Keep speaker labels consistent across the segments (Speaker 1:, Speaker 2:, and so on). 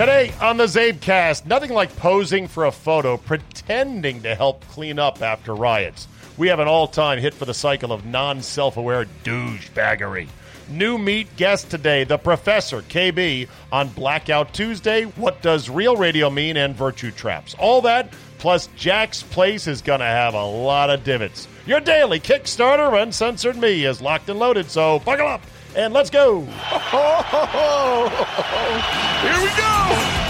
Speaker 1: Today on the CzabeCast, nothing like posing for a photo, pretending to help clean up after riots. We have an all time hit for the cycle of non self aware douchebaggery. New meet guest today, the Professor KB on Blackout Tuesday. What does real radio mean and virtue traps? All that, plus Jack's Place is going to have a lot of divots. Your daily Kickstarter Uncensored Me is locked and loaded, so buckle up and let's go. Here we go.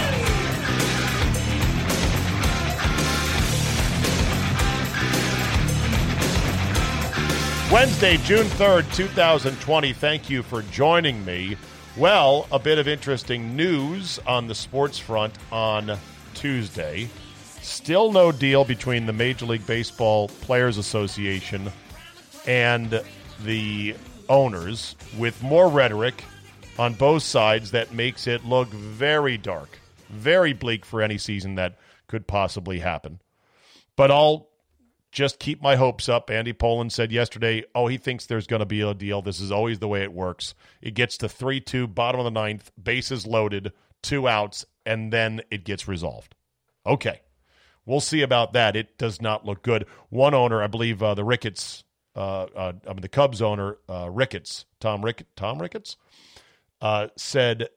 Speaker 1: Wednesday, June 3rd, 2020. Thank you for joining me. Well, a bit of interesting news on the sports front on Tuesday. Still no deal between the Major League Baseball Players Association and the owners with more rhetoric on both sides that makes it look very dark, very bleak for any season that could possibly happen. But I'll just keep my hopes up. Andy Pollin said yesterday, oh, he thinks there's going to be a deal. This is always the way it works. It gets to 3 2, bottom of the ninth, bases loaded, two outs, and then it gets resolved. Okay. We'll see about that. It does not look good. One owner, I believe uh, the Ricketts uh, uh, I mean, the Cubs owner uh, Ricketts, Tom Rick, Tom Ricketts, uh, said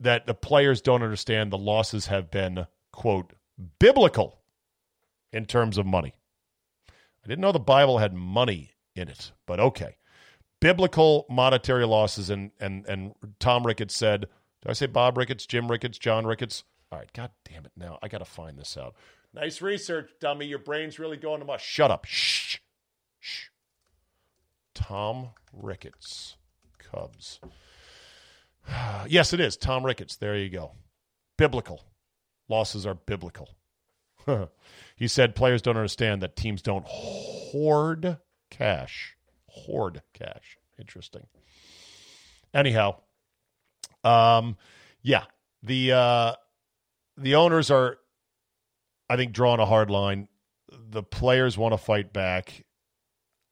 Speaker 1: that the players don't understand the losses have been quote biblical in terms of money. I didn't know the Bible had money in it, but okay, biblical monetary losses. And and and Tom Ricketts said, did I say Bob Ricketts, Jim Ricketts, John Ricketts? All right, God damn it! Now I got to find this out. Nice research, dummy. Your brain's really going to mush. Shut up. Shh. Shh. Tom Ricketts, Cubs. yes, it is. Tom Ricketts. There you go. Biblical. Losses are biblical. he said players don't understand that teams don't hoard cash. Hoard cash. Interesting. Anyhow, um, yeah, the uh, the owners are, I think, drawing a hard line. The players want to fight back.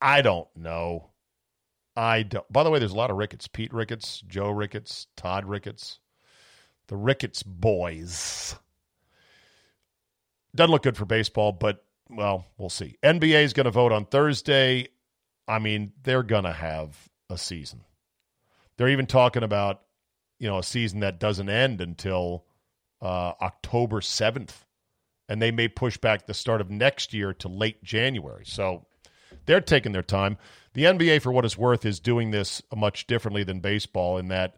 Speaker 1: I don't know. I don't. By the way, there's a lot of Ricketts. Pete Ricketts, Joe Ricketts, Todd Ricketts, the Ricketts boys. Doesn't look good for baseball, but well, we'll see. NBA is going to vote on Thursday. I mean, they're going to have a season. They're even talking about, you know, a season that doesn't end until uh, October 7th. And they may push back the start of next year to late January. So they're taking their time. The NBA, for what it's worth, is doing this much differently than baseball in that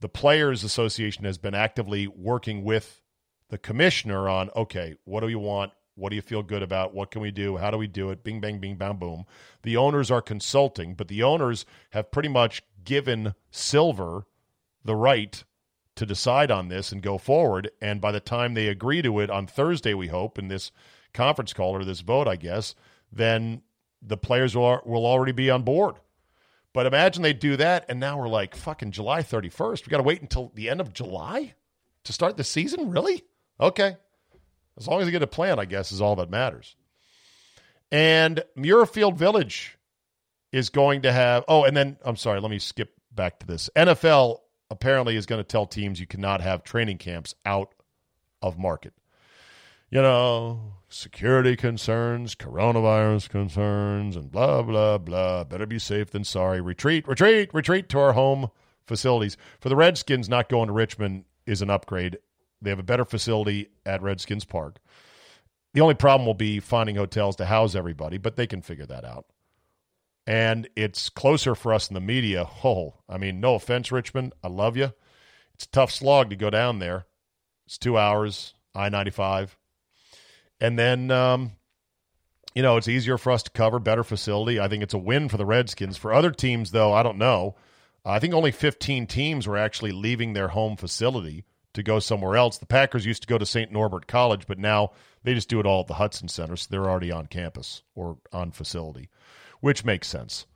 Speaker 1: the Players Association has been actively working with the commissioner on okay, what do you want? What do you feel good about? What can we do? How do we do it? Bing, bang, bing, bang, boom. The owners are consulting, but the owners have pretty much given Silver the right to decide on this and go forward. And by the time they agree to it on Thursday, we hope, in this conference call or this vote, I guess, then the players will, will already be on board. But imagine they do that, and now we're like fucking July 31st. We got to wait until the end of July to start the season? Really? Okay. As long as they get a plan, I guess, is all that matters. And Muirfield Village is going to have. Oh, and then I'm sorry, let me skip back to this. NFL apparently is going to tell teams you cannot have training camps out of market. You know, security concerns, coronavirus concerns, and blah, blah, blah. Better be safe than sorry. Retreat, retreat, retreat to our home facilities. For the Redskins, not going to Richmond is an upgrade. They have a better facility at Redskins Park. The only problem will be finding hotels to house everybody, but they can figure that out. And it's closer for us in the media. Oh, I mean, no offense, Richmond. I love you. It's a tough slog to go down there. It's two hours, I 95. And then, um, you know, it's easier for us to cover, better facility. I think it's a win for the Redskins. For other teams, though, I don't know. I think only 15 teams were actually leaving their home facility to go somewhere else. The Packers used to go to St. Norbert College, but now they just do it all at the Hutson Center, so they're already on campus or on facility, which makes sense.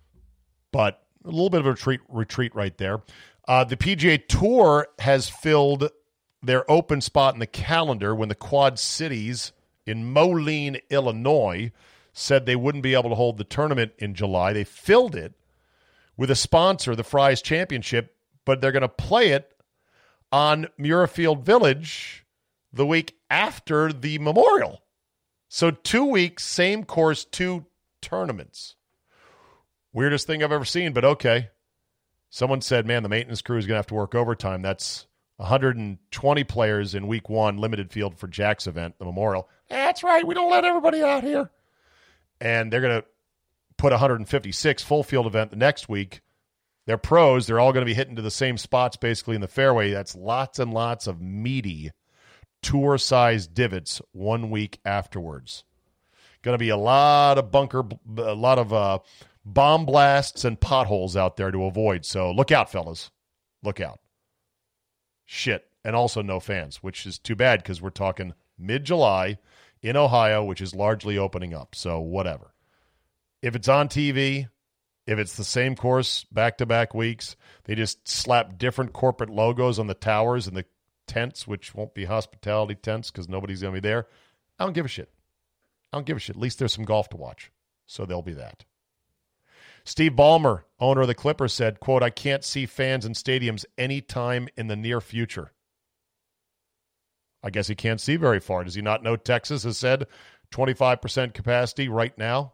Speaker 1: But a little bit of a retreat, retreat right there. Uh, the PGA Tour has filled their open spot in the calendar when the Quad Cities in Moline, Illinois, said they wouldn't be able to hold the tournament in July. They filled it with a sponsor, the Fry's Championship, but they're going to play it on Muirfield Village the week after the Memorial. So, two weeks, same course, two tournaments. Weirdest thing I've ever seen, but okay. Someone said, man, the maintenance crew is going to have to work overtime. That's 120 players in week one, limited field for Jack's event, the Memorial. That's right. We don't let everybody out here. And they're going to put 156 full field event the next week. They're pros. They're all going to be hitting to the same spots basically in the fairway. That's lots and lots of meaty tour sized divots one week afterwards. Going to be a lot of bunker, a lot of uh, bomb blasts and potholes out there to avoid. So look out, fellas. Look out. Shit. And also no fans, which is too bad because we're talking mid July in Ohio, which is largely opening up. So whatever. If it's on TV, if it's the same course back to back weeks, they just slap different corporate logos on the towers and the tents, which won't be hospitality tents because nobody's going to be there. I don't give a shit. I don't give a shit. At least there's some golf to watch. So there'll be that. Steve Ballmer, owner of the Clippers, said, quote, I can't see fans in stadiums anytime in the near future. I guess he can't see very far. Does he not know Texas has said 25% capacity right now?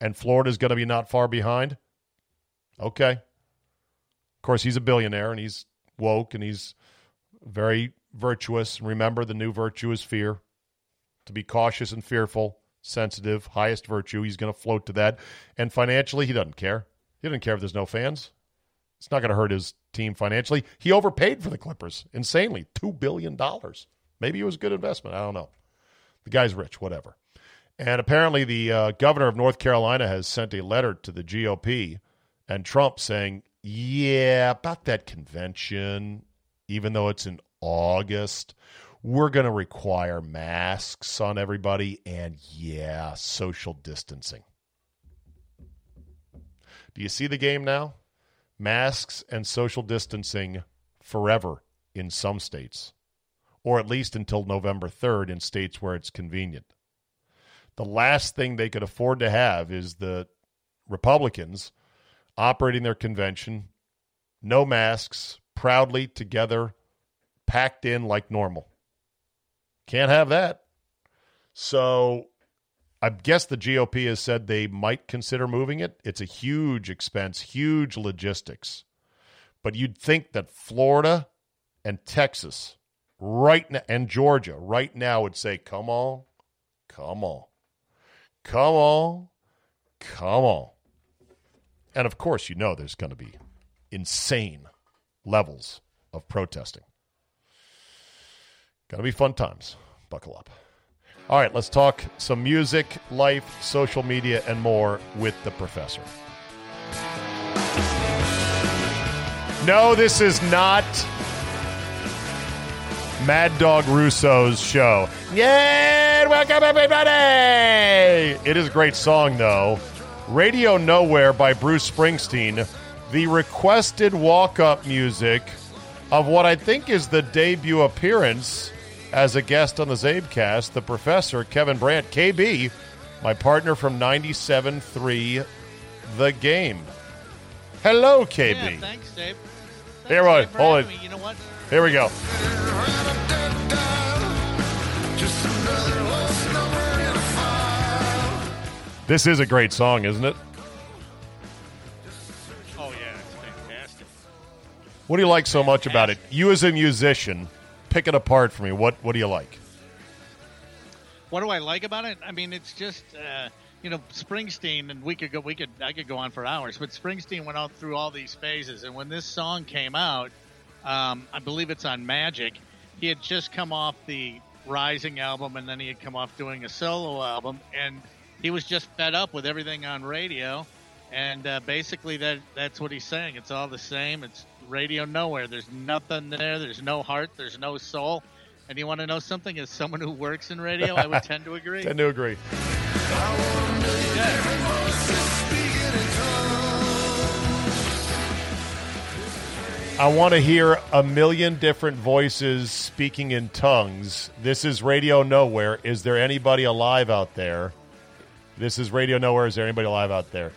Speaker 1: And Florida's going to be not far behind? Okay. Of course, he's a billionaire and he's woke and he's very virtuous. Remember, the new virtue is fear. To be cautious and fearful, sensitive, highest virtue. He's going to float to that. And financially, he doesn't care. He doesn't care if there's no fans. It's not going to hurt his team financially. He overpaid for the Clippers insanely $2 billion. Maybe it was a good investment. I don't know. The guy's rich, whatever. And apparently, the uh, governor of North Carolina has sent a letter to the GOP and Trump saying, yeah, about that convention, even though it's in August, we're going to require masks on everybody and, yeah, social distancing. Do you see the game now? Masks and social distancing forever in some states, or at least until November 3rd in states where it's convenient. The last thing they could afford to have is the Republicans operating their convention, no masks, proudly together, packed in like normal. Can't have that. So I guess the GOP has said they might consider moving it. It's a huge expense, huge logistics. But you'd think that Florida and Texas right now and Georgia right now would say, "Come on. Come on. Come on. Come on." And of course, you know there's going to be insane levels of protesting. To be fun times. Buckle up. All right, let's talk some music, life, social media, and more with the professor. No, this is not Mad Dog Russo's show. Yeah, welcome everybody. It is a great song, though. Radio Nowhere by Bruce Springsteen, the requested walk up music of what I think is the debut appearance as a guest on the CzabeCast, the professor, Kevin Brandt, KB, my partner from 97.3 The Game. Hello, KB.
Speaker 2: Yeah, thanks, Dave. Thanks,
Speaker 1: Here,
Speaker 2: Dave,
Speaker 1: hold it.
Speaker 2: You know what?
Speaker 1: Here we go. This is a great song, isn't it?
Speaker 2: Oh yeah, it's fantastic.
Speaker 1: What do you like so much about it? You as a musician, pick it apart for me. What What do you like?
Speaker 2: What do I like about it? I mean, it's just uh, you know Springsteen, and we could go, we could, I could go on for hours. But Springsteen went out through all these phases, and when this song came out, um, I believe it's on Magic. He had just come off the Rising album, and then he had come off doing a solo album, and he was just fed up with everything on radio. And uh, basically, that that's what he's saying. It's all the same. It's radio nowhere. There's nothing there. There's no heart. There's no soul. And you want to know something? As someone who works in radio, I would tend to agree.
Speaker 1: tend to agree. I want to hear a million different voices speaking in tongues. This is Radio Nowhere. Is there anybody alive out there? This is Radio Nowhere. Is there anybody alive out there?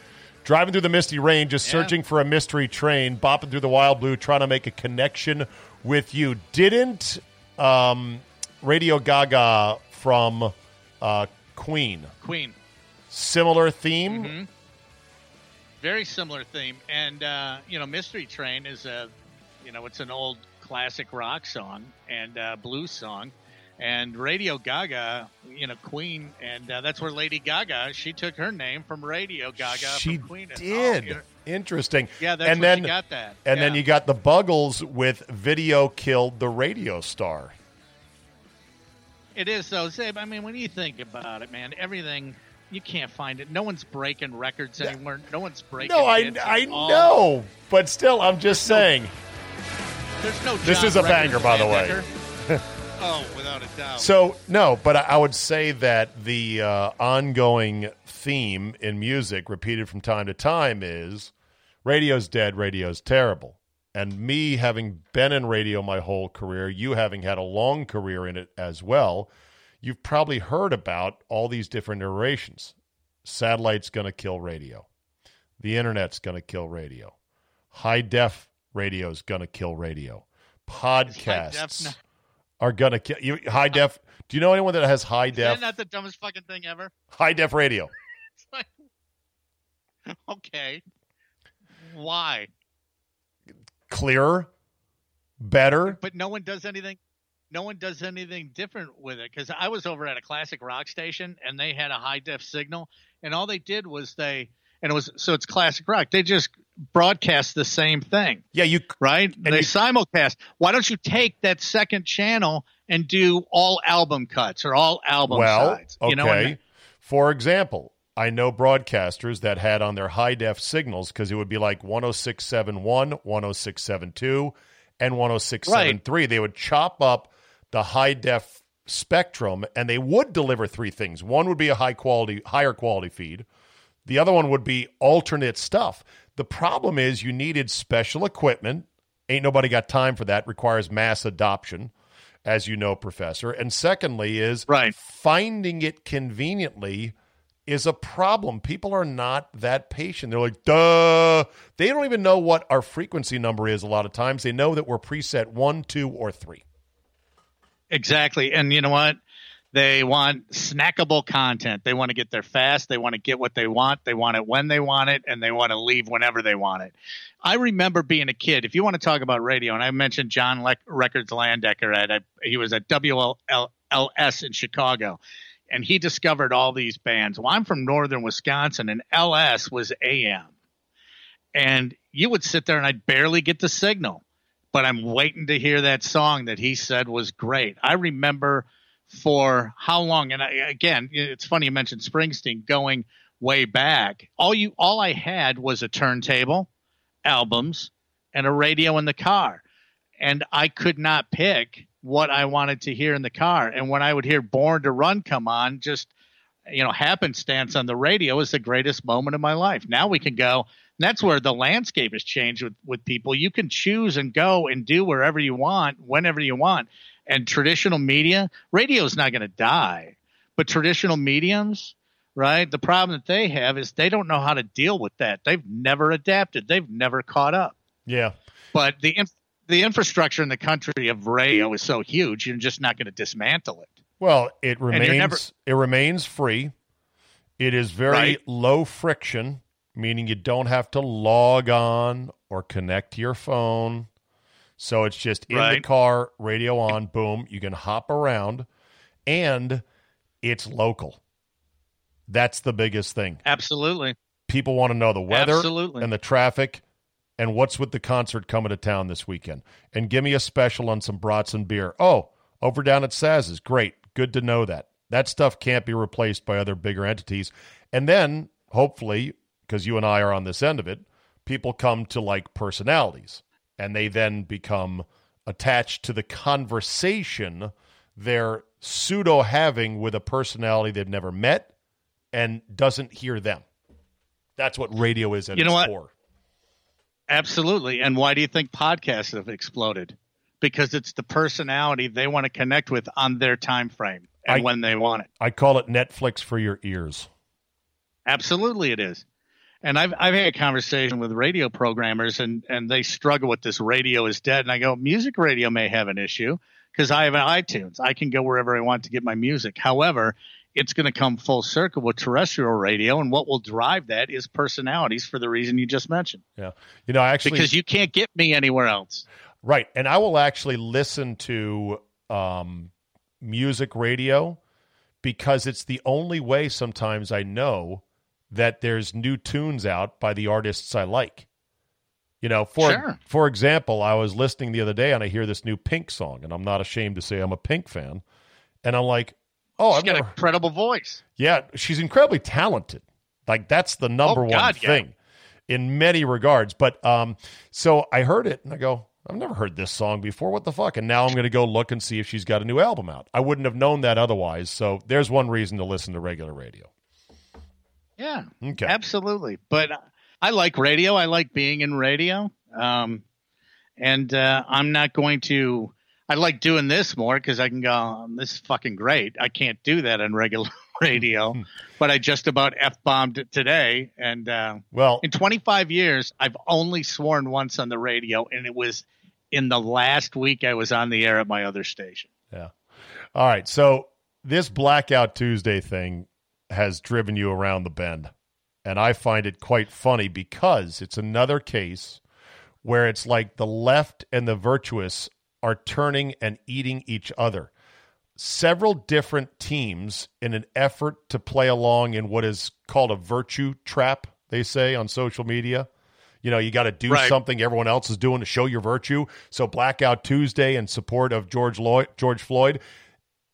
Speaker 1: Driving through the misty rain, just
Speaker 2: Yeah.
Speaker 1: searching for a mystery train, bopping through the wild blue, trying to make a connection with you. Didn't um, Radio Gaga from uh, Queen
Speaker 2: Queen.
Speaker 1: similar theme?
Speaker 2: Mm-hmm. Very similar theme, and uh, you know, Mystery Train is a, you know, it's an old classic rock song and uh, blues song, and Radio Gaga, you know, Queen, and uh, that's where Lady Gaga she took her name from Radio Gaga
Speaker 1: She
Speaker 2: from Queen. And, oh,
Speaker 1: did. Interesting.
Speaker 2: yeah, that's
Speaker 1: and
Speaker 2: where
Speaker 1: then
Speaker 2: she got that.
Speaker 1: and then you got the Buggles with "Video Killed the Radio Star."
Speaker 2: It is so, Czabe. I mean, when you think about it, man, everything you can't find it. No one's breaking records anymore. No one's breaking.
Speaker 1: No, I. I know, but still, I'm just saying.
Speaker 2: There's no.
Speaker 1: This is a banger, by the way.
Speaker 2: Oh, without a doubt.
Speaker 1: So no, but I, I would say that the uh, ongoing theme in music, repeated from time to time, is radio's dead, radio's terrible. And me having been in radio my whole career, you having had a long career in it as well, you've probably heard about all these different iterations. Satellite's going to kill radio. The internet's going to kill radio. High def radio is going to kill radio. Podcasts are to kill you. High def. Do you know anyone that has high def?
Speaker 2: Isn't that the dumbest fucking thing ever?
Speaker 1: high def radio?
Speaker 2: Like, okay, why?
Speaker 1: Clearer, better.
Speaker 2: But no one does anything. No one does anything different with it because I was over at a classic rock station and they had a high def signal, and all they did was they and it was so it's classic rock. They just broadcast the same thing.
Speaker 1: Yeah, you
Speaker 2: right? they
Speaker 1: you-
Speaker 2: simulcast. Why don't you take that second channel and do all album cuts or all album
Speaker 1: well,
Speaker 2: sides?
Speaker 1: okay.
Speaker 2: You know, and-
Speaker 1: For example, I know broadcasters that had on their high def signals because it would be like 10671, 10672, and 10673. They would chop up the high def spectrum and they would deliver three things. One would be a high quality, higher quality feed. The other one would be alternate stuff. The problem is you needed special equipment. Ain't nobody got time for that. Requires mass adoption, as you know, Professor. And secondly, is
Speaker 2: Right.
Speaker 1: finding it conveniently is a problem. People are not that patient. They're like, duh. They don't even know what our frequency number is a lot of times. They know that we're preset one, two, or three.
Speaker 2: Exactly. And you know what? They want snackable content. They want to get there fast. They want to get what they want. They want it when they want it, and they want to leave whenever they want it. I remember being a kid. If you want to talk about radio, and I mentioned John Le- Records Landecker at a, he was at WLS in Chicago, and he discovered all these bands. Well, I'm from northern Wisconsin, and LS was AM, and you would sit there, and I'd barely get the signal but I'm waiting to hear that song that he said was great. I remember for how long, and I, again, it's funny you mentioned Springsteen going way back. All you, all I had was a turntable, albums, and a radio in the car, and I could not pick what I wanted to hear in the car. And when I would hear "Born to Run" come on, just you know, happenstance on the radio is the greatest moment of my life. Now we can go. That's where the landscape has changed with, with people. You can choose and go and do wherever you want, whenever you want. And traditional media, radio is not going to die, but traditional mediums, right? The problem that they have is they don't know how to deal with that. They've never adapted. They've never caught up.
Speaker 1: Yeah.
Speaker 2: But the inf- the infrastructure in the country of radio is so huge, you're just not going to dismantle it.
Speaker 1: Well, it remains
Speaker 2: never-
Speaker 1: it remains free. It is very
Speaker 2: Right.
Speaker 1: low friction, meaning you don't have to log on or connect to your phone. So it's just in the car, radio on, boom. You can hop around, and it's local. That's the biggest thing.
Speaker 2: Absolutely.
Speaker 1: People want to know the weather
Speaker 2: Absolutely.
Speaker 1: and the traffic and what's with the concert coming to town this weekend. And give me a special on some brats and beer. Oh, over down at Saz's. Great. Good to know that. That stuff can't be replaced by other bigger entities. And then, hopefully, because you and I are on this end of it, people come to like personalities and they then become attached to the conversation they're pseudo having with a personality they've never met and doesn't hear them. That's what radio is at
Speaker 2: You know
Speaker 1: its
Speaker 2: what?
Speaker 1: core.
Speaker 2: Absolutely. And why do you think podcasts have exploded? Because it's the personality they want to connect with on their time frame and
Speaker 1: I-
Speaker 2: when they want it.
Speaker 1: I call it Netflix for your ears.
Speaker 2: Absolutely, it is. And I've I've had a conversation with radio programmers, and and they struggle with this. Radio is dead, and I go, music radio may have an issue because I have an iTunes. I can go wherever I want to get my music. However, it's going to come full circle with terrestrial radio, and what will drive that is personalities for the reason you just mentioned.
Speaker 1: Yeah. You know, I actually
Speaker 2: Because you can't get me anywhere else.
Speaker 1: Right. And I will actually listen to um, music radio because it's the only way sometimes I know that there's new tunes out by the artists I like. You know, for
Speaker 2: Sure.
Speaker 1: for example, I was listening the other day and I hear this new Pink song, and I'm not ashamed to say I'm a Pink fan. And I'm like, oh,
Speaker 2: She's
Speaker 1: I've
Speaker 2: got
Speaker 1: never,
Speaker 2: a credible voice.
Speaker 1: yeah, she's incredibly talented. Like that's the number
Speaker 2: Oh,
Speaker 1: one
Speaker 2: God, yeah.
Speaker 1: thing in many regards. But um, so I heard it and I go, I've never heard this song before. What the fuck? And now I'm going to go look and see if she's got a new album out. I wouldn't have known that otherwise. So there's one reason to listen to regular radio.
Speaker 2: Yeah,
Speaker 1: Okay.
Speaker 2: absolutely. But I like radio. I like being in radio. Um, and uh, I'm not going to. I like doing this more because I can go. "Um, this is fucking great. I can't do that on regular radio, but I just about f bombed it today. And uh,
Speaker 1: Well,
Speaker 2: in 25 years, I've only sworn once on the radio, and it was in the last week I was on the air at my other station.
Speaker 1: Yeah. All right. So this Blackout Tuesday thing has driven you around the bend. And I find it quite funny because it's another case where it's like the left and the virtuous are turning and eating each other. Several different teams in an effort to play along in what is called a virtue trap, they say on social media. You know, you got to do
Speaker 2: Right.
Speaker 1: something everyone else is doing to show your virtue. So Blackout Tuesday in support of George Lloyd, George Floyd,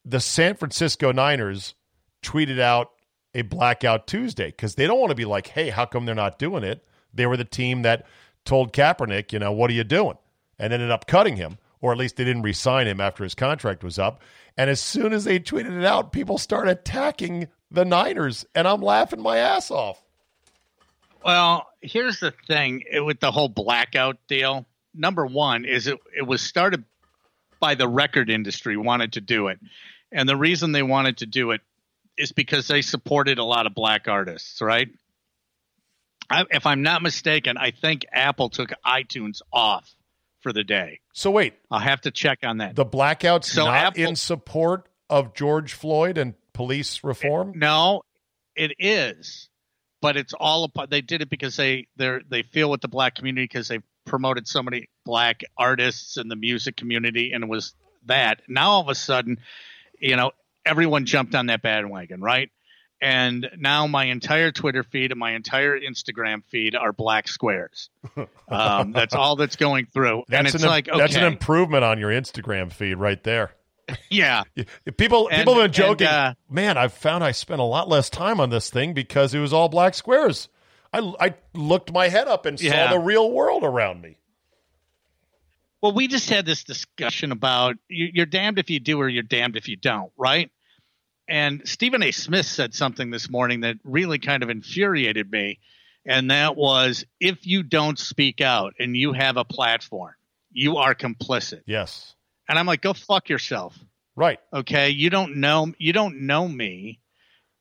Speaker 1: the San Francisco Niners tweeted out a Blackout Tuesday because they don't want to be like, "Hey, how come they're not doing it?" They were the team that told Kaepernick, you know, what are you doing? And ended up cutting him, or at least they didn't re-sign him after his contract was up. And as soon as they tweeted it out, people started attacking the Niners, and I'm laughing my ass off.
Speaker 2: Well, here's the thing with the whole blackout deal. Number one is it it was started by the record industry wanted to do it, and the reason they wanted to do it is because they supported a lot of black artists, right? I, if I'm not mistaken, I think Apple took iTunes off for the day.
Speaker 1: So wait,
Speaker 2: I'll have to check on that.
Speaker 1: the blackout's
Speaker 2: So
Speaker 1: not
Speaker 2: Apple-
Speaker 1: in support of George Floyd and police reform.
Speaker 2: No, it is, but it's all about. They did it because they they they feel with the black community because they promoted so many black artists in the music community, and it was that. Now all of a sudden, you know, everyone jumped on that bandwagon, right? And now my entire Twitter feed and my entire Instagram feed are black squares. Um, that's all that's going through, and
Speaker 1: That's
Speaker 2: it's
Speaker 1: an
Speaker 2: like okay,
Speaker 1: that's an improvement on your Instagram feed right there.
Speaker 2: yeah,
Speaker 1: People
Speaker 2: And-
Speaker 1: people have been joking.
Speaker 2: and, uh,
Speaker 1: Man, I've found I spent a lot less time on this thing because it was all black squares. I, I looked my head up and
Speaker 2: Yeah.
Speaker 1: saw the real world around me.
Speaker 2: Well, we just had this discussion about you- you're damned if you do or you're damned if you don't, right? And Stephen A. Smith said something this morning that really kind of infuriated me. And that was if you don't speak out and you have a platform, you are complicit.
Speaker 1: Yes,
Speaker 2: And I'm like, go fuck yourself.
Speaker 1: right.
Speaker 2: Okay. You don't know, you don't know me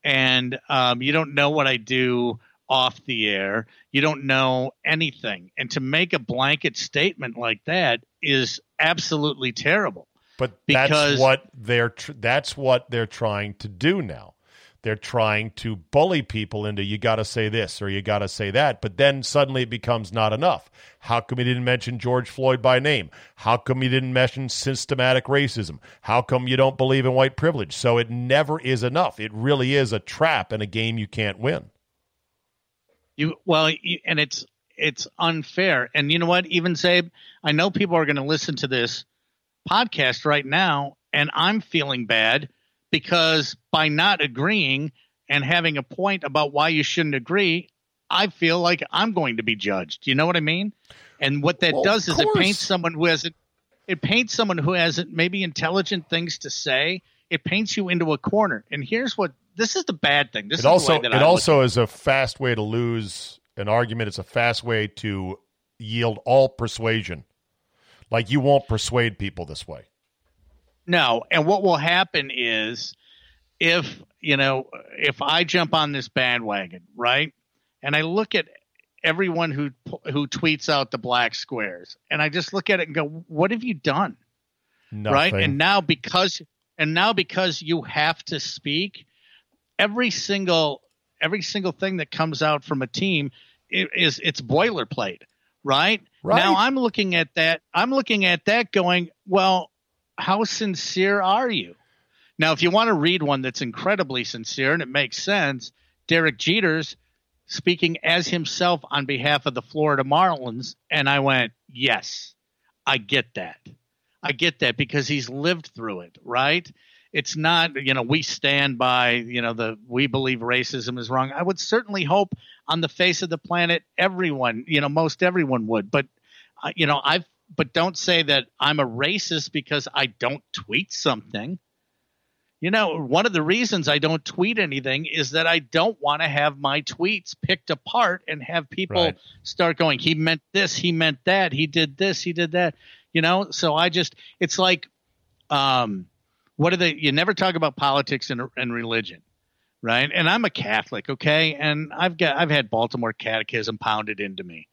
Speaker 2: and um, you don't know what I do off the air. You don't know anything. And to make a blanket statement like that is absolutely terrible.
Speaker 1: But
Speaker 2: Because-
Speaker 1: that's what they're tr- that's what they're trying to do now. they're trying to bully people into you got to say this or you got to say that. But then suddenly it becomes not enough. How come you didn't mention George Floyd by name? How come you didn't mention systematic racism? How come you don't believe in white privilege? So it never is enough. It really is a trap and a game you can't win.
Speaker 2: You well, you, and it's it's unfair. And you know what? Even say, I know people are going to listen to this podcast right now, and I'm feeling bad because by not agreeing and having a point about why you shouldn't agree, I feel like I'm going to be judged. You know what I mean? And what that well, does is it paints someone who hasn't it paints someone who hasn't maybe intelligent things to say. It paints you into a corner. And here's what this is the bad thing. This
Speaker 1: it
Speaker 2: is
Speaker 1: also
Speaker 2: it
Speaker 1: I also is a fast way to lose an argument. It's a fast way to yield all persuasion. Like you won't persuade people this way.
Speaker 2: No, and what will happen is if, you know, if I jump on this bandwagon, right? And I look at everyone who who tweets out the black squares and I just look at it and go, "What have you done?"
Speaker 1: Nothing.
Speaker 2: Right? And now because and now because you have to speak, every single every single thing that comes out from a team is it's boilerplate, right?
Speaker 1: right?
Speaker 2: Now I'm looking at that. I'm looking at that, going, well, how sincere are you? Now, if you want to read one that's incredibly sincere and it makes sense, Derek Jeter's speaking as himself on behalf of the Florida Marlins, and I went, yes, I get that. I get that because he's lived through it, right? It's not you know we stand by you know the we believe racism is wrong. I would certainly hope on the face of the planet everyone you know most everyone would. But uh, you know i've but don't say that i'm a racist because i don't tweet something. You know one of the reasons i don't tweet anything is that i don't want to have my tweets picked apart and have people right. start going he meant this he meant that he did this he did that. You know so i just it's like um what are they? You never talk about politics and, and religion, right? And I'm a Catholic, okay, and I've got I've had Baltimore Catechism pounded into me,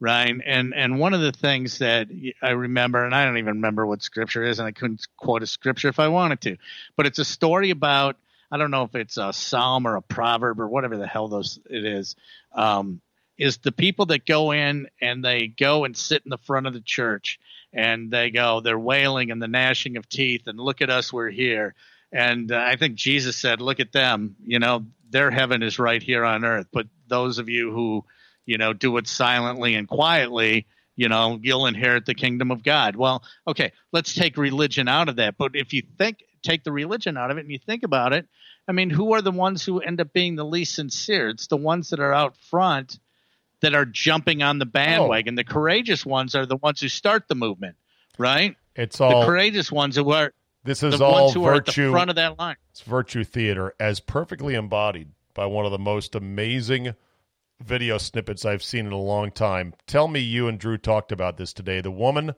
Speaker 2: right? And and one of the things that I remember, and I don't even remember what scripture is, and I couldn't quote a scripture if I wanted to, but it's a story about I don't know if it's a psalm or a proverb or whatever the hell those it is. Um, is the people that go in and they go and sit in the front of the church and they go, they're wailing and the gnashing of teeth, and look at us, we're here. And uh, I think Jesus said, look at them, you know, their heaven is right here on earth. But those of you who, you know, do it silently and quietly, you know, you'll inherit the kingdom of God. Well, okay, let's take religion out of that. But if you think, take the religion out of it and you think about it, I mean, who are the ones who end up being the least sincere? It's the ones that are out front that are jumping on the bandwagon. Oh. The courageous ones are the ones who start the movement, right?
Speaker 1: It's all
Speaker 2: the courageous ones who are
Speaker 1: this is
Speaker 2: the
Speaker 1: all
Speaker 2: ones who
Speaker 1: virtue,
Speaker 2: are at the front of that line.
Speaker 1: It's virtue theater as perfectly embodied by one of the most amazing video snippets I've seen in a long time. Tell me you and Drew talked about this today. The woman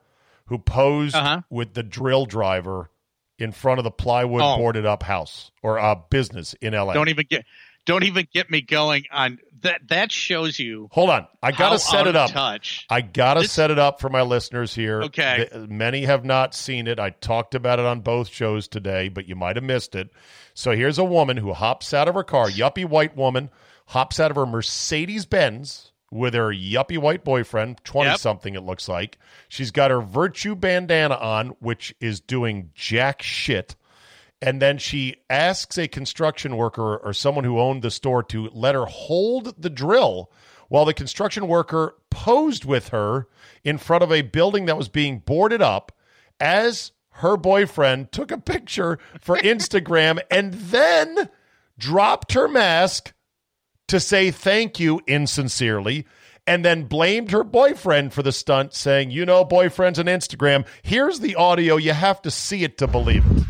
Speaker 1: who posed uh-huh. with the drill driver in front of the plywood oh. boarded up house or uh, business in LA.
Speaker 2: Don't even get don't even get me going on that. That shows you.
Speaker 1: Hold on, I gotta set it up.
Speaker 2: Touch.
Speaker 1: I gotta this, set it up for my listeners here.
Speaker 2: Okay,
Speaker 1: the, many have not seen it. I talked about it on both shows today, but you might have missed it. So here's a woman who hops out of her car, yuppie white woman, hops out of her Mercedes Benz with her yuppie white boyfriend, 20 yep. something, it looks like. She's got her Virtue bandana on, which is doing jack shit and then she asks a construction worker or someone who owned the store to let her hold the drill while the construction worker posed with her in front of a building that was being boarded up as her boyfriend took a picture for Instagram and then dropped her mask to say thank you insincerely and then blamed her boyfriend for the stunt saying, "You know boyfriends on Instagram. Here's the audio. You have to see it to believe it."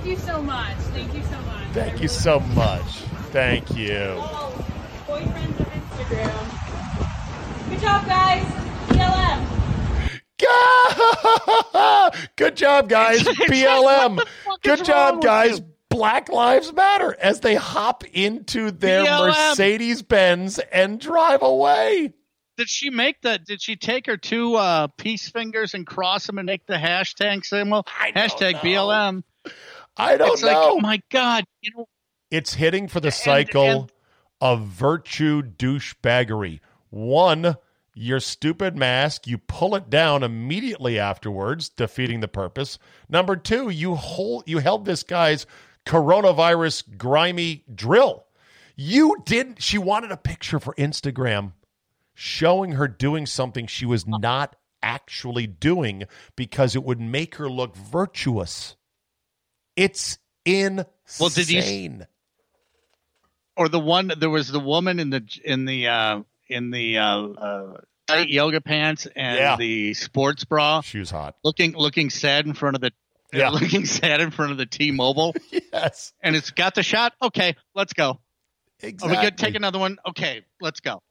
Speaker 3: Thank you so much. Thank you so much.
Speaker 1: Thank you so much. Thank you.
Speaker 3: Oh, boyfriends of Instagram. Good job, guys. BLM.
Speaker 1: Good job, guys. BLM. Good job, guys. Black Lives Matter as they hop into their Mercedes Benz and drive away.
Speaker 2: Did she make the? Did she take her two uh, peace fingers and cross them and make the hashtag symbol? Hashtag BLM.
Speaker 1: I don't
Speaker 2: it's like,
Speaker 1: know.
Speaker 2: oh my god, you know,
Speaker 1: It's hitting for the
Speaker 2: And-
Speaker 1: cycle
Speaker 2: and-
Speaker 1: of virtue douchebaggery. One, your stupid mask, you pull it down immediately afterwards, defeating the purpose. Number two, you hold you held this guy's coronavirus grimy drill. You didn't she wanted a picture for Instagram showing her doing something she was uh. not actually doing because it would make her look virtuous. It's insane.
Speaker 2: Well, did you- or the one there was the woman in the in the uh in the uh, uh tight yoga pants and
Speaker 1: Yeah.
Speaker 2: the sports bra
Speaker 1: She was hot.
Speaker 2: looking looking sad in front of the
Speaker 1: Yeah.
Speaker 2: looking sad in front of the T-Mobile
Speaker 1: Yes.
Speaker 2: and it's got the shot okay let's go
Speaker 1: Exactly.
Speaker 2: are we good take another one okay let's go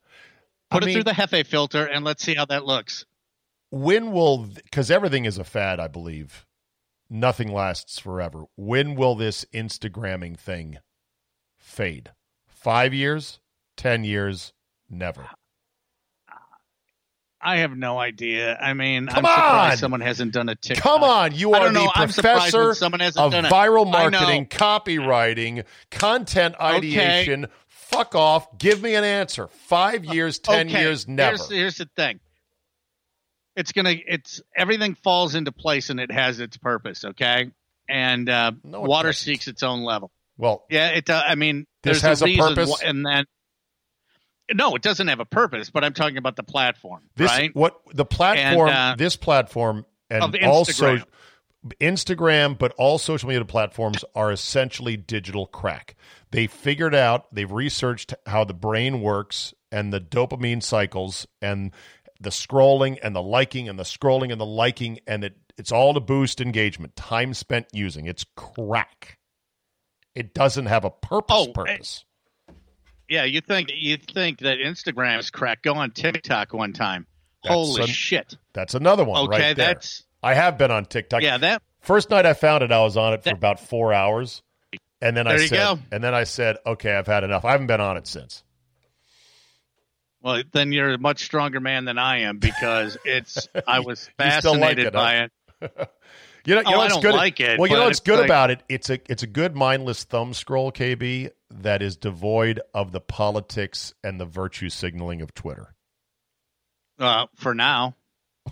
Speaker 1: I
Speaker 2: put it
Speaker 1: mean-
Speaker 2: through the Hefe filter and let's see how that looks
Speaker 1: when will because everything is a fad i believe nothing lasts forever. When will this instagramming thing fade? Five years? Ten years? Never.
Speaker 2: I have no idea. I mean
Speaker 1: Come
Speaker 2: I'm surprised
Speaker 1: on!
Speaker 2: someone hasn't done a TikTok.
Speaker 1: Come on you are
Speaker 2: know.
Speaker 1: the professor
Speaker 2: someone hasn't
Speaker 1: of viral marketing copywriting content ideation. Fuck off. Give me an answer. Five years ten
Speaker 2: Okay,
Speaker 1: years never.
Speaker 2: Here's, here's the thing. It's gonna. It's everything falls into place and it has its purpose. Okay, and uh,
Speaker 1: No, it
Speaker 2: water
Speaker 1: doesn't.
Speaker 2: seeks its own level.
Speaker 1: well
Speaker 2: Yeah, it. Uh, I mean,
Speaker 1: This
Speaker 2: there's
Speaker 1: has a
Speaker 2: reason
Speaker 1: purpose?
Speaker 2: wh- and then no, it doesn't have a purpose. But I'm talking about the platform,
Speaker 1: This
Speaker 2: right?
Speaker 1: what the platform,
Speaker 2: And, uh,
Speaker 1: this platform, and also.
Speaker 2: Instagram,
Speaker 1: but all social media platforms are essentially digital crack. They figured out, they've researched how the brain works and the dopamine cycles and the scrolling and the liking and the scrolling and the liking, and it, it's all to boost engagement. Time spent using it's crack. It doesn't have a purpose.
Speaker 2: Oh,
Speaker 1: purpose.
Speaker 2: Yeah, you think you think that Instagram is crack? Go on TikTok one time.
Speaker 1: That's
Speaker 2: Holy
Speaker 1: an-
Speaker 2: shit!
Speaker 1: That's another one.
Speaker 2: Okay,
Speaker 1: right there.
Speaker 2: that's
Speaker 1: I have been on TikTok.
Speaker 2: yeah. That
Speaker 1: First night I found it, I was on it for
Speaker 2: That-
Speaker 1: about four hours, and then I
Speaker 2: you
Speaker 1: said,
Speaker 2: go.
Speaker 1: and then I said, okay, I've had enough. I haven't been on it since.
Speaker 2: Well, then you're a much stronger man than I am because it's. I was
Speaker 1: You like
Speaker 2: fascinated
Speaker 1: it,
Speaker 2: by
Speaker 1: huh?
Speaker 2: it.
Speaker 1: You know, you
Speaker 2: Oh,
Speaker 1: know
Speaker 2: I
Speaker 1: what's
Speaker 2: don't
Speaker 1: good.
Speaker 2: like it,
Speaker 1: well, you know what's good
Speaker 2: like-
Speaker 1: about it? It's a it's a good mindless thumb scroll, KB, that is devoid of the politics and the virtue signaling of Twitter.
Speaker 2: uh, for now.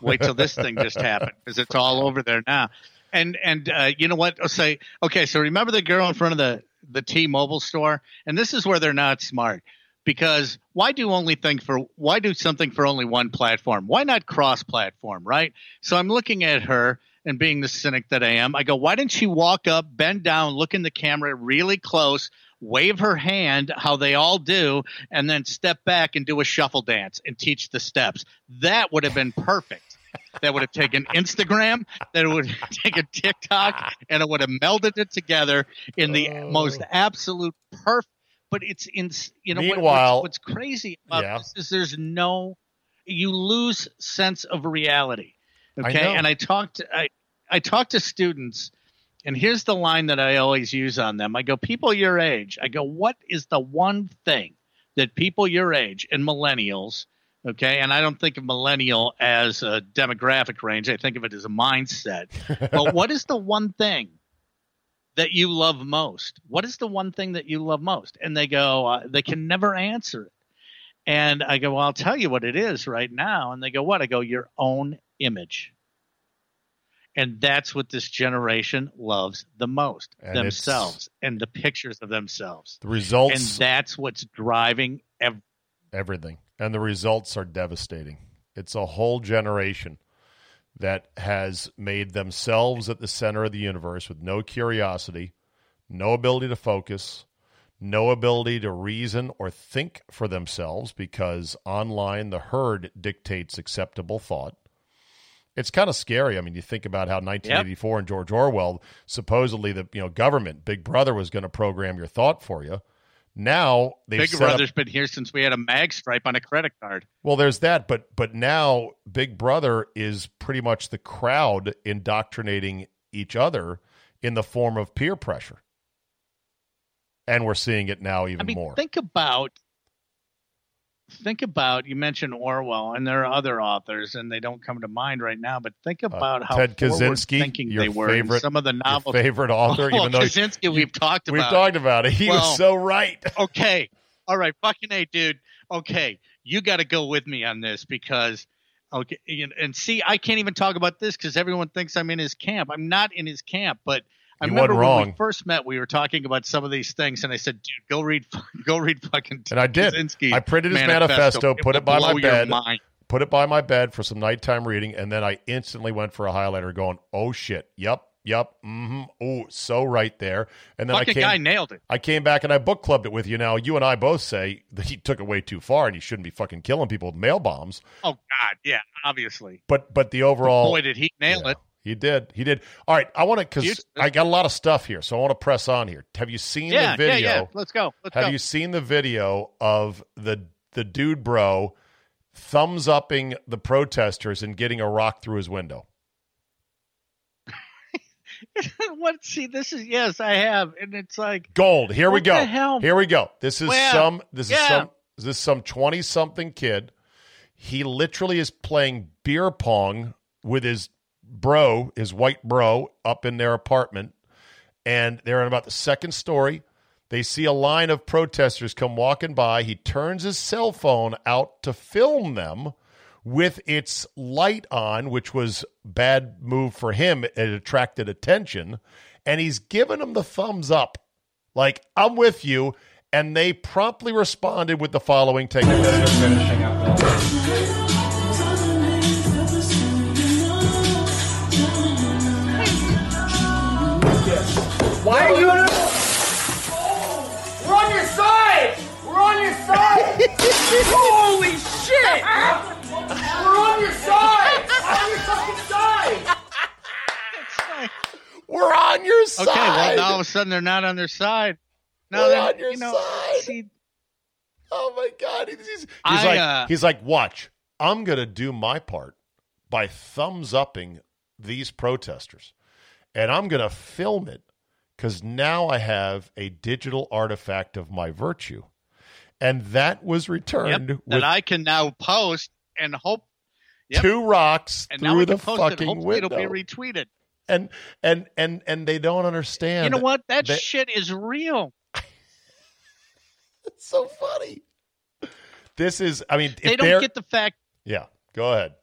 Speaker 2: Wait till this thing just happened because it's all over there now. And and uh, you know what? I'll say okay. So remember the girl in front of the the T-Mobile store, and this is where they're not smart because why do only think for why do something for only one platform? Why not cross-platform? Right. So I'm looking at her and being the cynic that I am, I go, why didn't she walk up, bend down, look in the camera really close, wave her hand, how they all do, and then step back and do a shuffle dance and teach the steps? That would have been perfect. That would have taken Instagram, that would have taken TikTok, and it would have melded it together in the most oh. absolute perfect. But it's in, you know, what-
Speaker 1: Meanwhile-
Speaker 2: what's, what's crazy about
Speaker 1: Yeah.
Speaker 2: this is there's no, you lose sense of reality.
Speaker 1: I
Speaker 2: Okay,
Speaker 1: know.
Speaker 2: and I talked, I, I talked to students, and here's the line that I always use on them. I go, people your age. I go, what is the one thing that people your age and millennials, okay, and I don't think of millennial as a demographic range. I think of it as a mindset. but what is the one thing that you love most? What is the one thing that you love most? And they go, uh, they can never answer it. And I go, well, I'll tell you what it is right now. And they go, what? I go, your own image. And that's what this generation loves the most
Speaker 1: And
Speaker 2: themselves and the pictures of themselves.
Speaker 1: The results.
Speaker 2: And that's what's driving ev-
Speaker 1: everything, and the results are devastating. It's a whole generation that has made themselves at the center of the universe with no curiosity, no ability to focus, no ability to reason or think for themselves because online the herd dictates acceptable thought. It's kind of scary. I mean, you think about how 1984 and George Orwell supposedly the you know government, Big Brother, was going to program your thought for you. Now they've
Speaker 2: Big
Speaker 1: set up-
Speaker 2: Brother's been here since we had a mag stripe on a credit card.
Speaker 1: well, there's that, but but now Big Brother is pretty much the crowd indoctrinating each other in the form of peer pressure, and we're seeing it now even
Speaker 2: I mean,
Speaker 1: more.
Speaker 2: think about think about you mentioned Orwell, and there are other authors, and they don't come to mind right now. But think about how
Speaker 1: Uh, Ted Kaczynski,
Speaker 2: thinking
Speaker 1: your
Speaker 2: they were.
Speaker 1: favorite-
Speaker 2: some of the novels.
Speaker 1: favorite author,
Speaker 2: Oh,
Speaker 1: even though
Speaker 2: Kaczynski, we've talked about,
Speaker 1: we've
Speaker 2: about.
Speaker 1: talked about it. He
Speaker 2: Well-
Speaker 1: was so right.
Speaker 2: okay, all right, fucking a, dude. Okay, you got to go with me on this because. Okay, and- and see, I can't even talk about this because everyone thinks I'm in his camp. I'm not in his camp, but I
Speaker 1: You
Speaker 2: remember when
Speaker 1: wrong.
Speaker 2: we first met, we were talking about some of these things, and I said, "Dude, go read, go read fucking."
Speaker 1: And I did. I printed his manifesto, put
Speaker 2: will
Speaker 1: it by my bed. Put it by my bed for some nighttime reading, and then I instantly went for a highlighter, going, "Oh shit, yep, yep, mm-hmm, oh, so right there." And then I came,
Speaker 2: guy nailed it.
Speaker 1: I came back and I book clubbed it with you. Now you and I both say that he took it way too far, and he shouldn't be fucking killing people with mail bombs.
Speaker 2: Oh God, yeah, obviously.
Speaker 1: But but the overall,
Speaker 2: Boy, did he nail
Speaker 1: Yeah,
Speaker 2: it.
Speaker 1: He did. He did. All right. I want to because I got a lot of stuff here, so I want to press on here. Have you seen
Speaker 2: Yeah,
Speaker 1: the
Speaker 2: yeah,
Speaker 1: video?
Speaker 2: yeah. Let's go. Let's
Speaker 1: Have
Speaker 2: go.
Speaker 1: you seen the video of the the dude bro thumbs upping the protesters and getting a rock through his window?
Speaker 2: what? See, this is yes, I have, and it's like
Speaker 1: Gold. Here we go. Here we go. This is
Speaker 2: Where?
Speaker 1: some. This is
Speaker 2: Yeah.
Speaker 1: some. This is some twenty something kid. He literally is playing beer pong with his bro, his white bro, up in their apartment, and they're in about the second story. They see a line of protesters come walking by. He turns his cell phone out to film them with its light on, which was bad move for him. It attracted attention, and he's giving them the thumbs up, like I'm with you. And they promptly responded with the following: "Take
Speaker 4: Holy shit! We're on your side. On your fucking side.
Speaker 1: We're on your side.
Speaker 2: okay. Well, now all of a sudden they're not on their side. No,
Speaker 1: We're
Speaker 2: they're
Speaker 1: on your
Speaker 2: you know,
Speaker 1: side.
Speaker 2: See,
Speaker 1: Oh my god, he's, he's, he's
Speaker 2: I,
Speaker 1: like
Speaker 2: uh,
Speaker 1: he's like, watch, I'm gonna do my part by thumbs upping these protesters, and I'm gonna film it because now I have a digital artifact of my virtue, and that was
Speaker 2: yep,
Speaker 1: returned with
Speaker 2: that I can now post and hope, yep.
Speaker 1: two rocks
Speaker 2: and
Speaker 1: through the
Speaker 2: it.
Speaker 1: fucking
Speaker 2: Hopefully,
Speaker 1: window,
Speaker 2: it'll be retweeted.
Speaker 1: and and and and they don't understand.
Speaker 2: You know what? That
Speaker 1: that-
Speaker 2: shit is real.
Speaker 1: It's so funny. This is, I mean,
Speaker 2: They don't get the fact.
Speaker 1: yeah. Go ahead.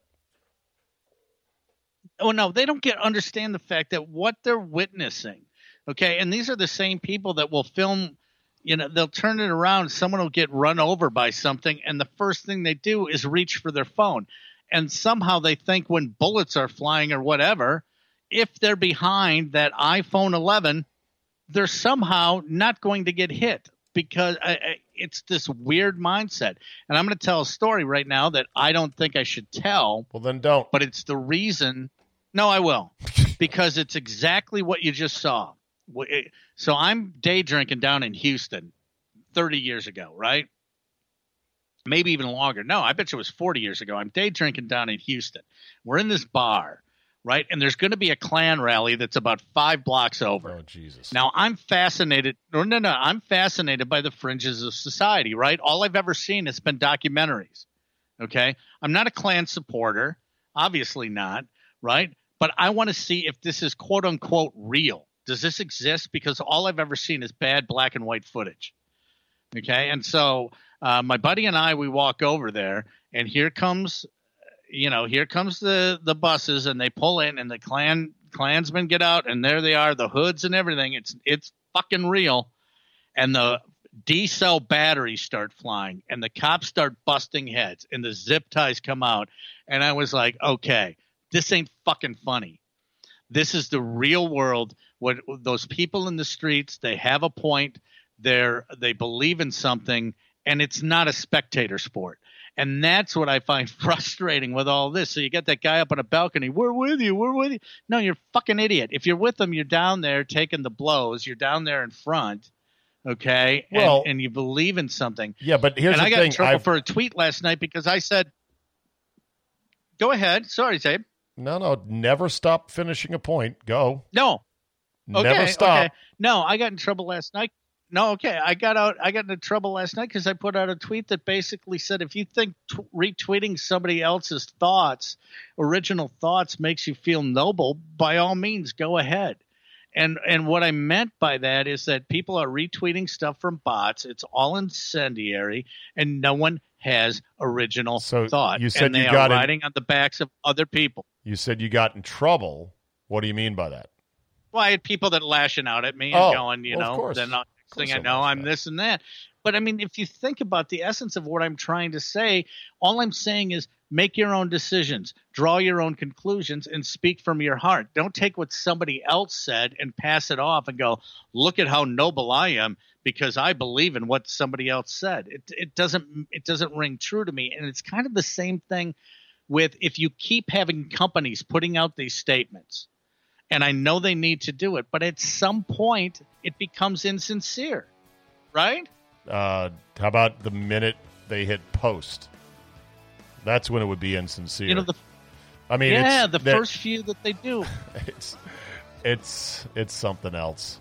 Speaker 2: Oh no, they don't get understand the fact that what they're witnessing. Okay, and these are the same people that will film. You know, they'll turn it around. Someone will get run over by something, and the first thing they do is reach for their phone. And somehow they think when bullets are flying or whatever, if they're behind that iPhone 11, they're somehow not going to get hit because I, I, it's this weird mindset. And I'm going to tell a story right now that I don't think I should tell
Speaker 1: Well, then don't.
Speaker 2: but it's the reason. No, I will, because it's exactly what you just saw. It- eh, So I'm day drinking down in Houston, 30 years ago, right? Maybe even longer. No, I bet you it was 40 years ago. I'm day drinking down in Houston. We're in this bar, right? And there's going to be a Klan rally that's about five blocks over.
Speaker 1: Oh Jesus.
Speaker 2: Now I'm fascinated. No, no, no. I'm fascinated by the fringes of society. Right. All I've ever seen has been documentaries. Okay. I'm not a Klan supporter. Obviously not. Right. But I want to see if this is quote unquote real. Does this exist? Because all I've ever seen is bad black and white footage. Okay. And so uh, my buddy and I, we walk over there, and here comes, you know, here comes the the buses, and they pull in, and the Klan Klansmen get out, and there they are, the hoods and everything. It's it's fucking real, and the D cell batteries start flying, and the cops start busting heads, and the zip ties come out, and I was like, okay, this ain't fucking funny. This is the real world. What those people in the streets, they have a point. They're they believe in something, and it's not a spectator sport. And that's what I find frustrating with all this. So you get that guy up on a balcony, we're with you, we're with you. No, you're fucking idiot. If you're with them, you're down there taking the blows. You're down there in front, okay? And,
Speaker 1: Well-
Speaker 2: and you believe in something.
Speaker 1: Yeah, but here's
Speaker 2: and
Speaker 1: the
Speaker 2: I got
Speaker 1: thing.
Speaker 2: in trouble
Speaker 1: I've-
Speaker 2: for a tweet last night because I said, "Go ahead." Sorry, Czabe.
Speaker 1: No, no, never stop finishing a point. Go.
Speaker 2: No, okay,
Speaker 1: never stop.
Speaker 2: okay. No, I got in trouble last night. no, okay. I got out. I got into trouble last night because I put out a tweet that basically said, if you think t- retweeting somebody else's thoughts, original thoughts, makes you feel noble, by all means, go ahead. And and what I meant by that is that people are retweeting stuff from bots. It's all incendiary, and no one has original
Speaker 1: So
Speaker 2: thought.
Speaker 1: you said
Speaker 2: and they
Speaker 1: you got
Speaker 2: are
Speaker 1: in-
Speaker 2: riding on the backs of other people.
Speaker 1: You said you got in trouble. What do you mean by that?
Speaker 2: Well, I had people that lashing out at me
Speaker 1: Oh,
Speaker 2: and going, you
Speaker 1: well,
Speaker 2: know, then next thing I know, I'm
Speaker 1: back.
Speaker 2: this and that. But I mean, if you think about the essence of what I'm trying to say, all I'm saying is make your own decisions, draw your own conclusions, and speak from your heart. Don't take what somebody else said and pass it off and go, look at how noble I am because I believe in what somebody else said. It it doesn't it doesn't ring true to me. And it's kind of the same thing with if you keep having companies putting out these statements and I know they need to do it, but at some point it becomes insincere, right?
Speaker 1: Uh, how about the minute they hit post? That's when it would be insincere.
Speaker 2: You know, the
Speaker 1: I mean,
Speaker 2: yeah, the
Speaker 1: that-
Speaker 2: first few that they do,
Speaker 1: It's it's it's something else.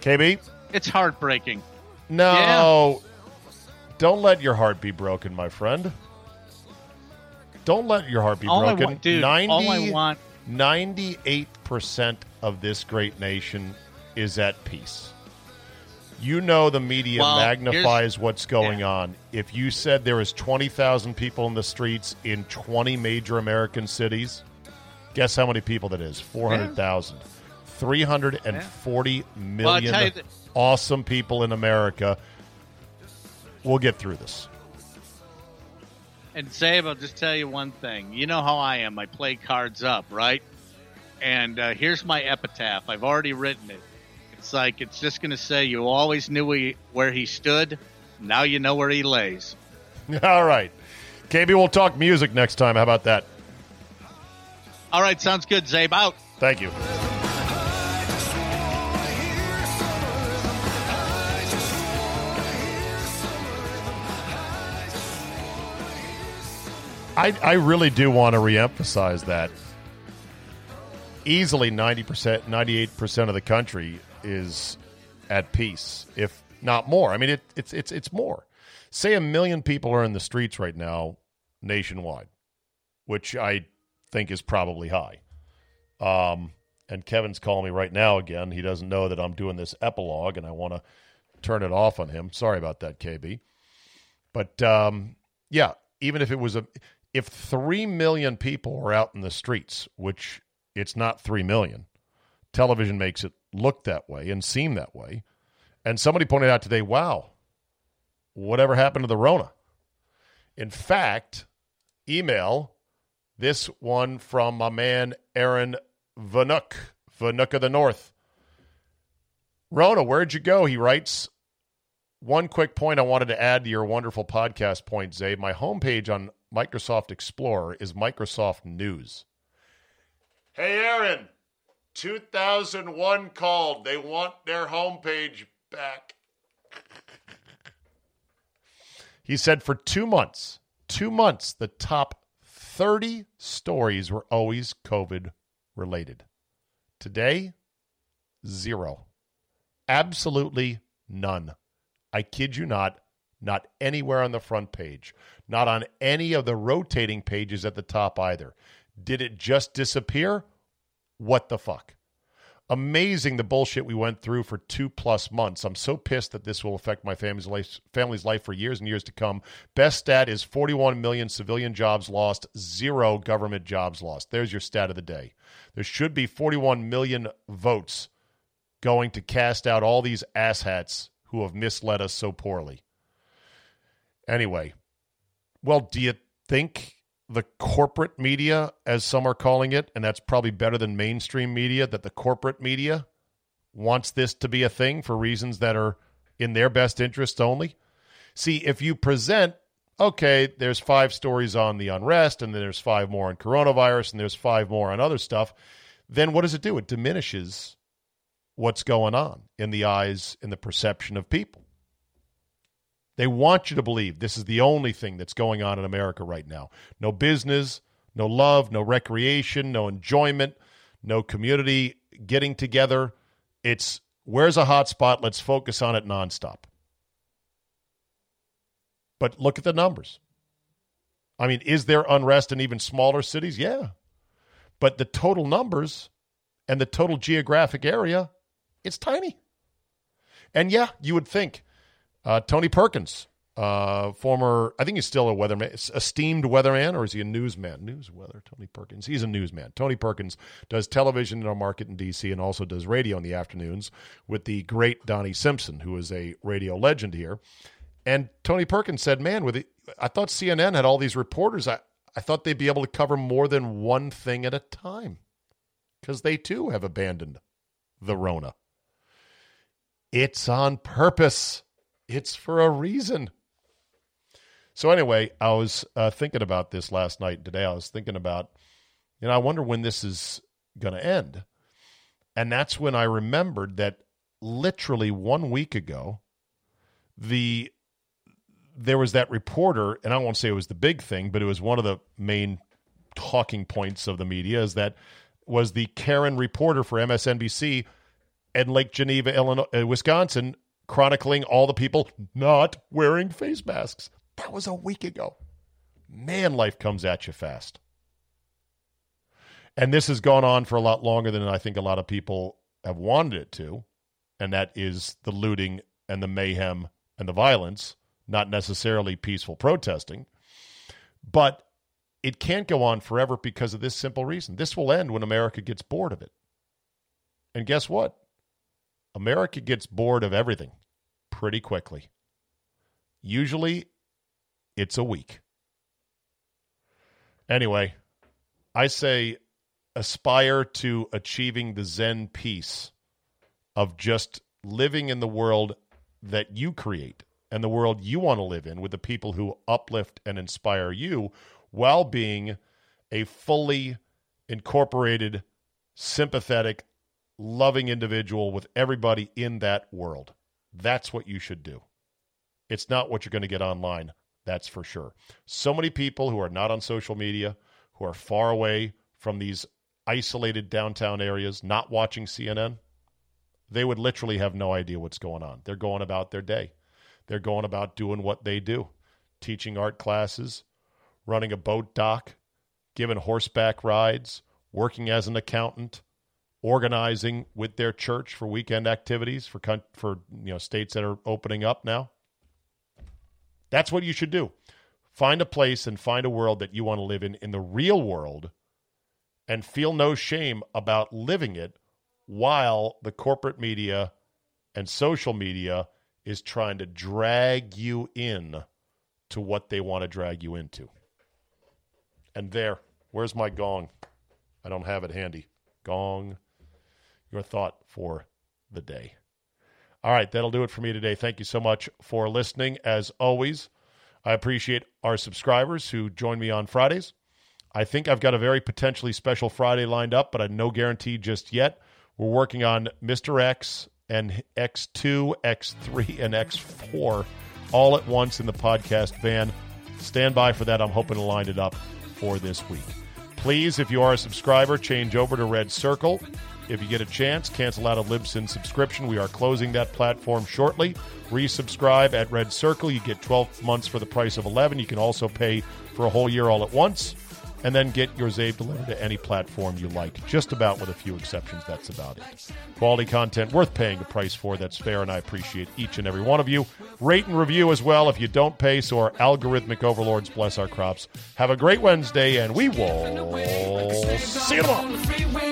Speaker 1: KB,
Speaker 2: it's heartbreaking.
Speaker 1: no, don't let your heart be broken, my friend. Don't let your heart be
Speaker 2: All I
Speaker 1: broken.
Speaker 2: want, dude, all I want,
Speaker 1: 98% of this great nation is at peace. You know the media
Speaker 2: Well,
Speaker 1: magnifies what's going
Speaker 2: yeah.
Speaker 1: on. If you said there is 20,000 people in the streets in 20 major American cities, guess how many people that is? 400,000. 340
Speaker 2: Well, I
Speaker 1: million
Speaker 2: tell you that-
Speaker 1: awesome people in America. We'll get through this.
Speaker 2: and Czabe, I'll just tell you one thing. You know how I am. I play cards up, right? And uh, here's my epitaph. I've already written it. It's like it's just going to say, "You always knew he, where he stood. Now you know where he lays."
Speaker 1: All right. KB, we'll talk music next time. How about that?
Speaker 2: All right, sounds good. Czabe out.
Speaker 1: Thank you. I, I really do want to reemphasize that. Easily 90%, 98% of the country is at peace, if not more. I mean, it, it's, it's, it's more. Say a million people are in the streets right now nationwide, which I think is probably high. Um, and Kevin's calling me right now again. He doesn't know that I'm doing this epilogue, and I want to turn it off on him. Sorry about that, KB. But um, yeah, even if it was a, if three million people were out in the streets, which it's not three million, television makes it look that way and seem that way. And somebody pointed out today, wow, whatever happened to the Rona? In fact, email this one from my man Aaron Vanuk, Vanuk of the North. Rona, where'd you go? He writes. One quick point I wanted to add to your wonderful podcast point, Zay. My homepage on Microsoft Explorer is Microsoft News. Hey, Aaron, 2001 called. They want their homepage back. He said for two months, two months, the top 30 stories were always COVID related. Today, zero. Absolutely none. I kid you not, not anywhere on the front page, not on any of the rotating pages at the top either. Did it just disappear? What the fuck? Amazing the bullshit we went through for two plus months. I'm so pissed that this will affect my family's life, family's life for years and years to come. Best stat is 41 million civilian jobs lost, zero government jobs lost. There's your stat of the day. There should be 41 million votes going to cast out all these asshats who have misled us so poorly. Anyway, well, do you think the corporate media, as some are calling it, and that's probably better than mainstream media, that the corporate media wants this to be a thing for reasons that are in their best interests only? See, if you present, okay, there's five stories on the unrest, and then there's five more on coronavirus, and there's five more on other stuff, then what does it do? It diminishes what's going on in the eyes in the perception of people. They want you to believe this is the only thing that's going on in America right now. No business, no love, no recreation, no enjoyment, no community getting together. It's Where's a hot spot? Let's focus on it nonstop. But look at the numbers. I mean, is there unrest in even smaller cities? Yeah. But the total numbers and the total geographic area, it's tiny. And yeah, you would think uh, Tony Perkins, uh, former, I think he's still a weatherman, esteemed weatherman, or is he a newsman? News weather, Tony Perkins. He's a newsman. Tony Perkins does television in our market in D.C. and also does radio in the afternoons with the great Donnie Simpson, who is a radio legend here. And Tony Perkins said, "Man, with it, I thought CNN had all these reporters. I, I thought they'd be able to cover more than one thing at a time, because they too have abandoned the Rona. It's on purpose. It's for a reason." So anyway, I was uh, thinking about this last night and today. I was thinking about, you know, I wonder when this is going to end. And that's when I remembered that literally one week ago, the there was that reporter, and I won't say it was the big thing, but it was one of the main talking points of the media is that was the Karen reporter for MSNBC in Lake Geneva, Illinois, uh, Wisconsin, chronicling all the people not wearing face masks. That was a week ago. Man, life comes at you fast. And this has gone on for a lot longer than I think a lot of people have wanted it to. And that is the looting and the mayhem and the violence not necessarily peaceful protesting. But it can't go on forever because of this simple reason. This will end when America gets bored of it. And guess what? America gets bored of everything pretty quickly. Usually, it's a week. Anyway, I say aspire to achieving the Zen peace of just living in the world that you create and the world you want to live in with the people who uplift and inspire you while being a fully incorporated, sympathetic, loving individual with everybody in that world. That's what you should do. It's not what you're going to get online, that's for sure. So many people who are not on social media, who are far away from these isolated downtown areas, not watching CNN, they would literally have no idea what's going on. They're going about their day. They're going about doing what they do teaching art classes, running a boat dock, giving horseback rides, working as an accountant, organizing with their church for weekend activities for for you know states that are opening up now. That's what you should do. Find a place and find a world that you want to live in in the real world and feel no shame about living it while the corporate media and social media is trying to drag you in to what they want to drag you into. And there, where's my gong? I don't have it handy. Gong, your thought for the day. All right, that'll do it for me today. Thank you so much for listening. As always, I appreciate our subscribers who join me on Fridays. I think I've got a very potentially special Friday lined up, but I no guarantee just yet. We're working on Mr. X and X2, X3, and X4 all at once in the podcast van. Stand by for that. I'm hoping to line it up for this week. Please, if you are a subscriber, change over to Red Circle. If you get a chance, cancel out a Libsyn subscription. We are closing that platform shortly. Resubscribe at Red Circle. You get 12 months for the price of 11. You can also pay for a whole year all at once and then get your Zave delivered to any platform you like. Just about with a few exceptions, that's about it. Quality content worth paying a price for. That's fair, and I appreciate each and every one of you. Rate and review as well if you don't pay, so our algorithmic overlords bless our crops. Have a great Wednesday, and we will see you tomorrow.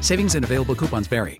Speaker 5: Savings and available coupons vary.